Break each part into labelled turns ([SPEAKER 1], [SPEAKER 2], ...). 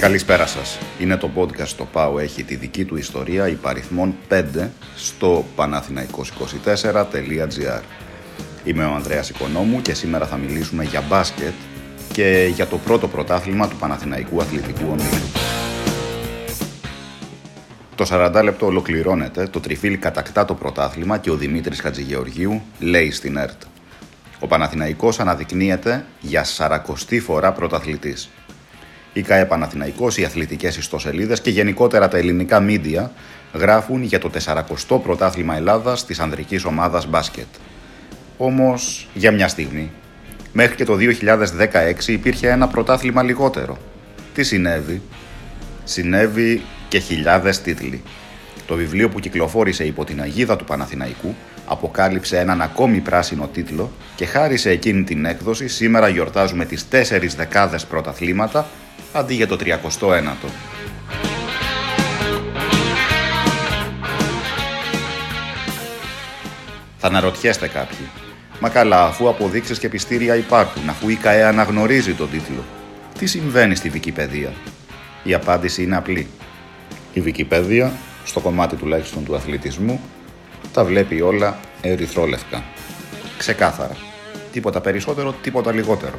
[SPEAKER 1] Καλησπέρα σας. Είναι το podcast το ΠΑΟ έχει τη δική του ιστορία υπαριθμών 5 στο παναθηναϊκός24.gr Είμαι ο Ανδρέας Οικονόμου και σήμερα θα μιλήσουμε για μπάσκετ και για το πρώτο πρωτάθλημα του Παναθηναϊκού Αθλητικού Ομίλου. Το 40 λεπτό ολοκληρώνεται, το τριφύλι κατακτά το πρωτάθλημα και ο Δημήτρης Χατζηγεωργίου λέει στην ΕΡΤ. Ο Παναθηναϊκός αναδεικνύεται για σαρακοστή φορά πρωταθλητής. Η ΚΑΕ Παναθηναϊκός, οι αθλητικές ιστοσελίδες και γενικότερα τα ελληνικά μίντια γράφουν για το 40ο πρωτάθλημα Ελλάδας της ανδρικής ομάδας μπάσκετ. Όμως, για μια στιγμή, μέχρι και το 2016 υπήρχε ένα πρωτάθλημα λιγότερο. Τι συνέβη; Συνέβη και χιλιάδες τίτλοι. Το βιβλίο που κυκλοφόρησε υπό την αγίδα του Παναθηναϊκού αποκάλυψε έναν ακόμη πράσινο τίτλο και χάρη σε εκείνη την έκδοση σήμερα γιορτάζουμε τις τέσσερις δεκάδες πρωταθλήματα αντί για το 39ο. Θα αναρωτιέστε κάποιοι. Μα καλά, αφού αποδείξεις και πιστήρια υπάρχουν, αφού η ΚαΕ αναγνωρίζει τον τίτλο, τι συμβαίνει στη Βικιπεδία. Η απάντηση είναι απλή. Η Βικιπέδια, στο κομμάτι τουλάχιστον του αθλητισμού, τα βλέπει όλα ερυθρόλευκα. Ξεκάθαρα. Τίποτα περισσότερο, τίποτα λιγότερο.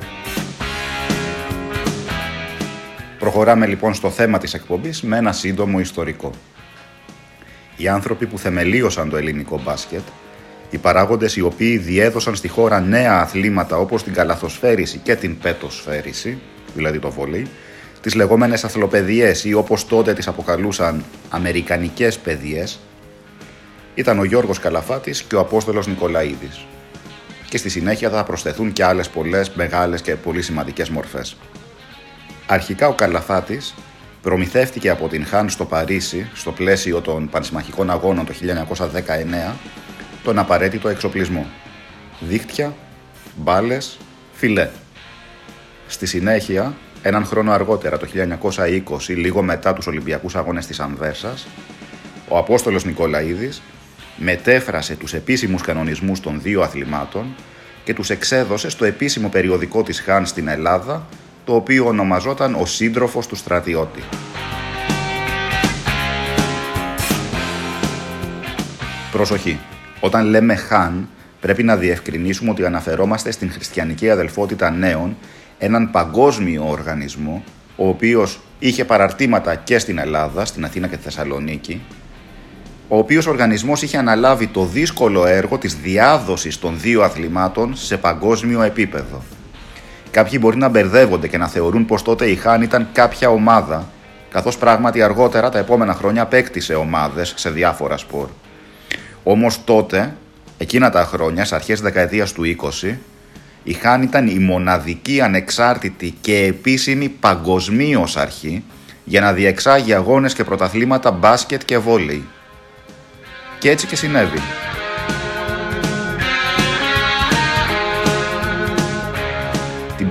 [SPEAKER 1] Προχωράμε λοιπόν στο θέμα της εκπομπής με ένα σύντομο ιστορικό. Οι άνθρωποι που θεμελίωσαν το ελληνικό μπάσκετ, οι παράγοντες οι οποίοι διέδωσαν στη χώρα νέα αθλήματα όπως την καλαθοσφαίριση και την πέτοσφαίριση, δηλαδή το βολί, τις λεγόμενες αθλοπαιδιές ή όπως τότε τις αποκαλούσαν αμερικανικές παιδιές, ήταν ο Γιώργος Καλαφάτης και ο Απόστολος Νικολαίδης. Και στη συνέχεια θα προσθεθούν και άλλες πολλές μεγάλες και πολύ σημαντικές μορφές. Αρχικά ο Καλαφάτης προμηθεύτηκε από την Χάν στο Παρίσι, στο πλαίσιο των Πανσημαχικών Αγώνων το 1919, τον απαραίτητο εξοπλισμό. Δίχτυα, μπάλες, φιλέ. Στη συνέχεια, έναν χρόνο αργότερα, το 1920, λίγο μετά τους Ολυμπιακούς Αγώνες της Αμβέρσας, ο Απόστολος Νικολαίδης μετέφρασε τους επίσημους κανονισμούς των δύο αθλημάτων και τους εξέδωσε στο επίσημο περιοδικό της Χάν στην Ελλάδα το οποίο ονομαζόταν ο σύντροφος του στρατιώτη. Προσοχή. Όταν λέμε Χάν, πρέπει να διευκρινίσουμε ότι αναφερόμαστε στην χριστιανική αδελφότητα νέων, έναν παγκόσμιο οργανισμό, ο οποίος είχε παραρτήματα και στην Ελλάδα, στην Αθήνα και τη Θεσσαλονίκη, ο οποίος οργανισμός είχε αναλάβει το δύσκολο έργο της διάδοσης των δύο αθλημάτων σε παγκόσμιο επίπεδο. Κάποιοι μπορεί να μπερδεύονται και να θεωρούν πως τότε η Χάν ήταν κάποια ομάδα, καθώς πράγματι αργότερα τα επόμενα χρόνια απέκτησε ομάδες σε διάφορα σπορ. Όμως τότε, εκείνα τα χρόνια, στις αρχές δεκαετίας του 20, η Χάν ήταν η μοναδική ανεξάρτητη και επίσημη παγκοσμίως αρχή για να διεξάγει αγώνες και πρωταθλήματα μπάσκετ και βόλεϊ. Και έτσι και συνέβη.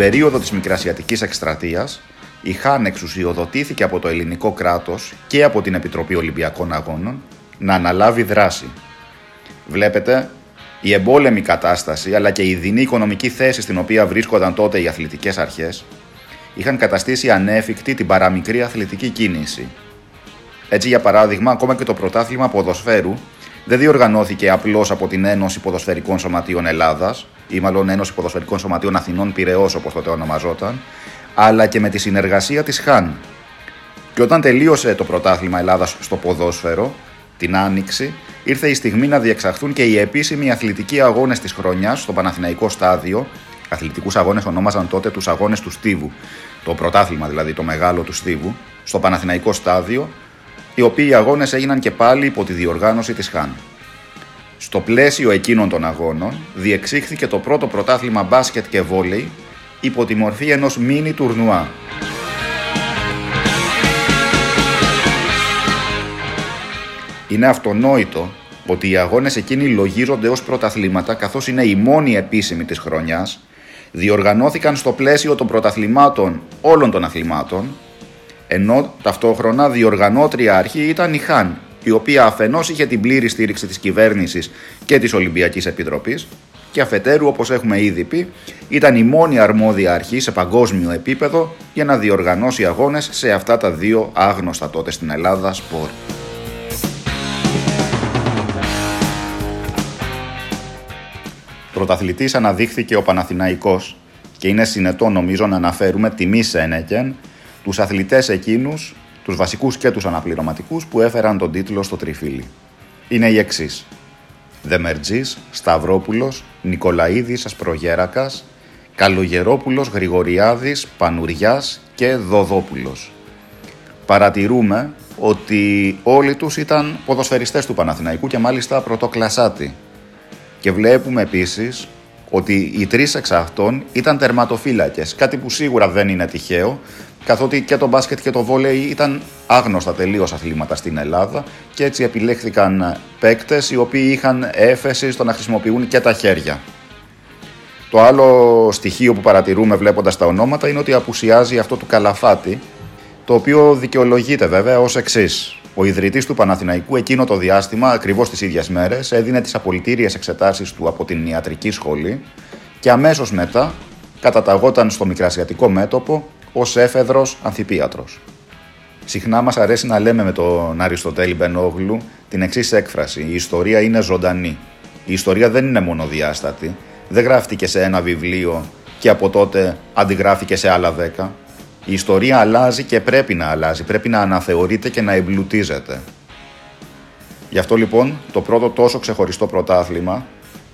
[SPEAKER 1] Περίοδο της Μικρασιατικής Εκστρατείας, η Χάν εξουσιοδοτήθηκε από το ελληνικό κράτος και από την Επιτροπή Ολυμπιακών Αγώνων να αναλάβει δράση. Βλέπετε, η εμπόλεμη κατάσταση αλλά και η δινή οικονομική θέση στην οποία βρίσκονταν τότε οι αθλητικές αρχές είχαν καταστήσει ανέφικτη την παραμικρή αθλητική κίνηση. Έτσι, για παράδειγμα, ακόμα και το πρωτάθλημα ποδοσφαίρου δεν διοργανώθηκε απλώς από την Ένωση Ποδοσφαιρικών Σωματείων Ελλάδας, ή μάλλον Ένωση Ποδοσφαιρικών Σωματείων Αθηνών Πυραιός, όπως τότε ονομαζόταν, αλλά και με τη συνεργασία της ΧΑΝ. Και όταν τελείωσε το πρωτάθλημα Ελλάδας στο ποδόσφαιρο, την Άνοιξη, ήρθε η στιγμή να διεξαχθούν και οι επίσημοι αθλητικοί αγώνες της χρονιάς στο Παναθηναϊκό Στάδιο. Αθλητικούς αγώνες ονόμαζαν τότε τους αγώνες του Στίβου. Το πρωτάθλημα δηλαδή, το μεγάλο του Στίβου, στο Παναθηναϊκό Στάδιο, οι οποίοι αγώνες έγιναν και πάλι υπό τη διοργάνωση της ΧΑΝ. Στο πλαίσιο εκείνων των αγώνων διεξήχθηκε το πρώτο πρωτάθλημα μπάσκετ και βόλεϊ υπό τη μορφή ενός μίνι τουρνουά. Είναι αυτονόητο ότι οι αγώνες εκείνοι λογίζονται ως πρωταθλήματα καθώς είναι η μόνη επίσημη της χρονιάς, διοργανώθηκαν στο πλαίσιο των πρωταθλημάτων όλων των αθλημάτων ενώ ταυτόχρονα διοργανώτρια αρχή ήταν η ΧΑΝ, η οποία αφενός είχε την πλήρη στήριξη της κυβέρνησης και της Ολυμπιακής Επιτροπής και αφετέρου, όπως έχουμε ήδη πει, ήταν η μόνη αρμόδια αρχή σε παγκόσμιο επίπεδο για να διοργανώσει αγώνες σε αυτά τα δύο άγνωστα τότε στην Ελλάδα σπορ. Πρωταθλητής αναδείχθηκε ο Παναθηναϊκός και είναι συνετό νομίζω να αναφέρουμε τιμή Σένεκεν τους αθλητές εκείνους, τους βασικούς και τους αναπληρωματικούς που έφεραν τον τίτλο στο τριφύλι. Είναι οι εξής. Δεμερτζής, Σταυρόπουλος, Νικολαίδης Ασπρογέρακας, Καλογερόπουλος Γρηγοριάδης, Πανουριάς και Δοδόπουλος. Παρατηρούμε ότι όλοι τους ήταν ποδοσφαιριστές του Παναθηναϊκού και μάλιστα πρωτοκλασάτη. Και βλέπουμε επίσης ότι οι τρεις εξ αυτών ήταν τερματοφύλακες, κάτι που σίγουρα δεν είναι τυχαίο, καθότι και το μπάσκετ και το βόλεϊ ήταν άγνωστα τελείως αθλήματα στην Ελλάδα και έτσι επιλέχθηκαν παίκτες οι οποίοι είχαν έφεση στο να χρησιμοποιούν και τα χέρια. Το άλλο στοιχείο που παρατηρούμε βλέποντας τα ονόματα είναι ότι απουσιάζει αυτό του Καλαφάτη, το οποίο δικαιολογείται βέβαια ως εξής. Ο ιδρυτής του Παναθηναϊκού εκείνο το διάστημα, ακριβώς τις ίδιες μέρες, έδινε τις απολυτήριες εξετάσεις του από την ιατρική σχολή και αμέσως μετά καταταγόταν στο μικρασιατικό μέτωπο ως έφεδρος ανθιπίατρος. Συχνά μας αρέσει να λέμε με τον Αριστοτέλη Μπενόγλου την εξής έκφραση «Η ιστορία είναι ζωντανή». Η ιστορία δεν είναι μονοδιάστατη, δεν γράφτηκε σε ένα βιβλίο και από τότε αντιγράφηκε σε άλλα δέκα. Η ιστορία αλλάζει και πρέπει να αλλάζει, πρέπει να αναθεωρείται και να εμπλουτίζεται. Γι' αυτό λοιπόν το πρώτο τόσο ξεχωριστό πρωτάθλημα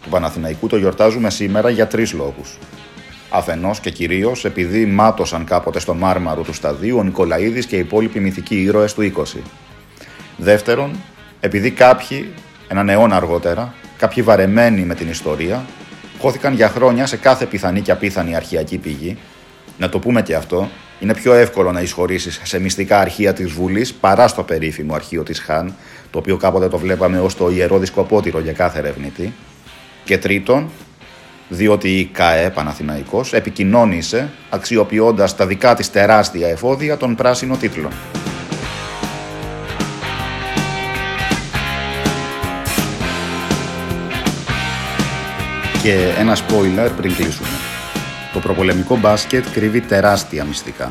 [SPEAKER 1] του Παναθηναϊκού το γιορτάζουμε σήμερα για τρεις λόγους. Αφενός και κυρίως επειδή μάτωσαν κάποτε στο μάρμαρο του σταδίου ο Νικολαίδης και οι υπόλοιποι μυθικοί ήρωες του 20. Δεύτερον, επειδή κάποιοι, έναν αιώνα αργότερα, κάποιοι βαρεμένοι με την ιστορία, χώθηκαν για χρόνια σε κάθε πιθανή και απίθανη αρχιακή πηγή. Να το πούμε και αυτό, είναι πιο εύκολο να εισχωρήσεις σε μυστικά αρχεία της Βουλής παρά στο περίφημο αρχείο της Χάν, το οποίο κάποτε το βλέπαμε ως το ιερό δισκοπότηρο για κάθε ερευνητή. Και τρίτον, διότι η ΚΑΕ Παναθηναϊκός επικοινώνησε αξιοποιώντας τα δικά της τεράστια εφόδια των πράσινο τίτλο. Και ένα spoiler πριν κλείσουμε. Το προπολεμικό μπάσκετ κρύβει τεράστια μυστικά.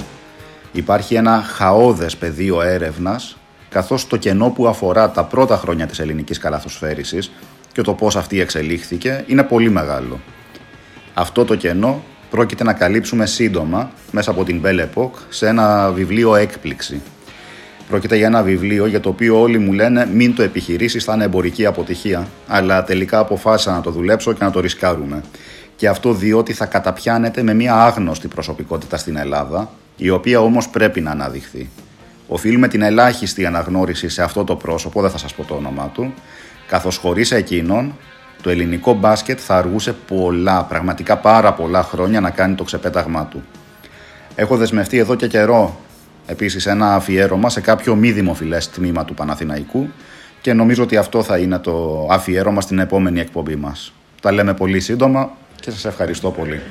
[SPEAKER 1] Υπάρχει ένα χαόδες πεδίο έρευνας καθώς το κενό που αφορά τα πρώτα χρόνια της ελληνικής καλαθοσφαίρισης και το πώς αυτή εξελίχθηκε είναι πολύ μεγάλο. Αυτό το κενό πρόκειται να καλύψουμε σύντομα μέσα από την Belle Epoque σε ένα βιβλίο έκπληξη. Πρόκειται για ένα βιβλίο για το οποίο όλοι μου λένε μην το επιχειρήσεις, θα είναι εμπορική αποτυχία, αλλά τελικά αποφάσισα να το δουλέψω και να το ρισκάρουμε. Και αυτό διότι θα καταπιάνεται με μια άγνωστη προσωπικότητα στην Ελλάδα, η οποία όμως πρέπει να αναδειχθεί. Οφείλουμε την ελάχιστη αναγνώριση σε αυτό το πρόσωπο, δεν θα σας πω το όνομά του, καθώς χωρίς εκείνον το ελληνικό μπάσκετ θα αργούσε πολλά, πραγματικά πάρα πολλά χρόνια να κάνει το ξεπέταγμά του. Έχω δεσμευτεί εδώ και καιρό επίσης ένα αφιέρωμα σε κάποιο μη δημοφιλές τμήμα του Παναθηναϊκού και νομίζω ότι αυτό θα είναι το αφιέρωμα στην επόμενη εκπομπή μας. Τα λέμε πολύ σύντομα και σας ευχαριστώ πολύ.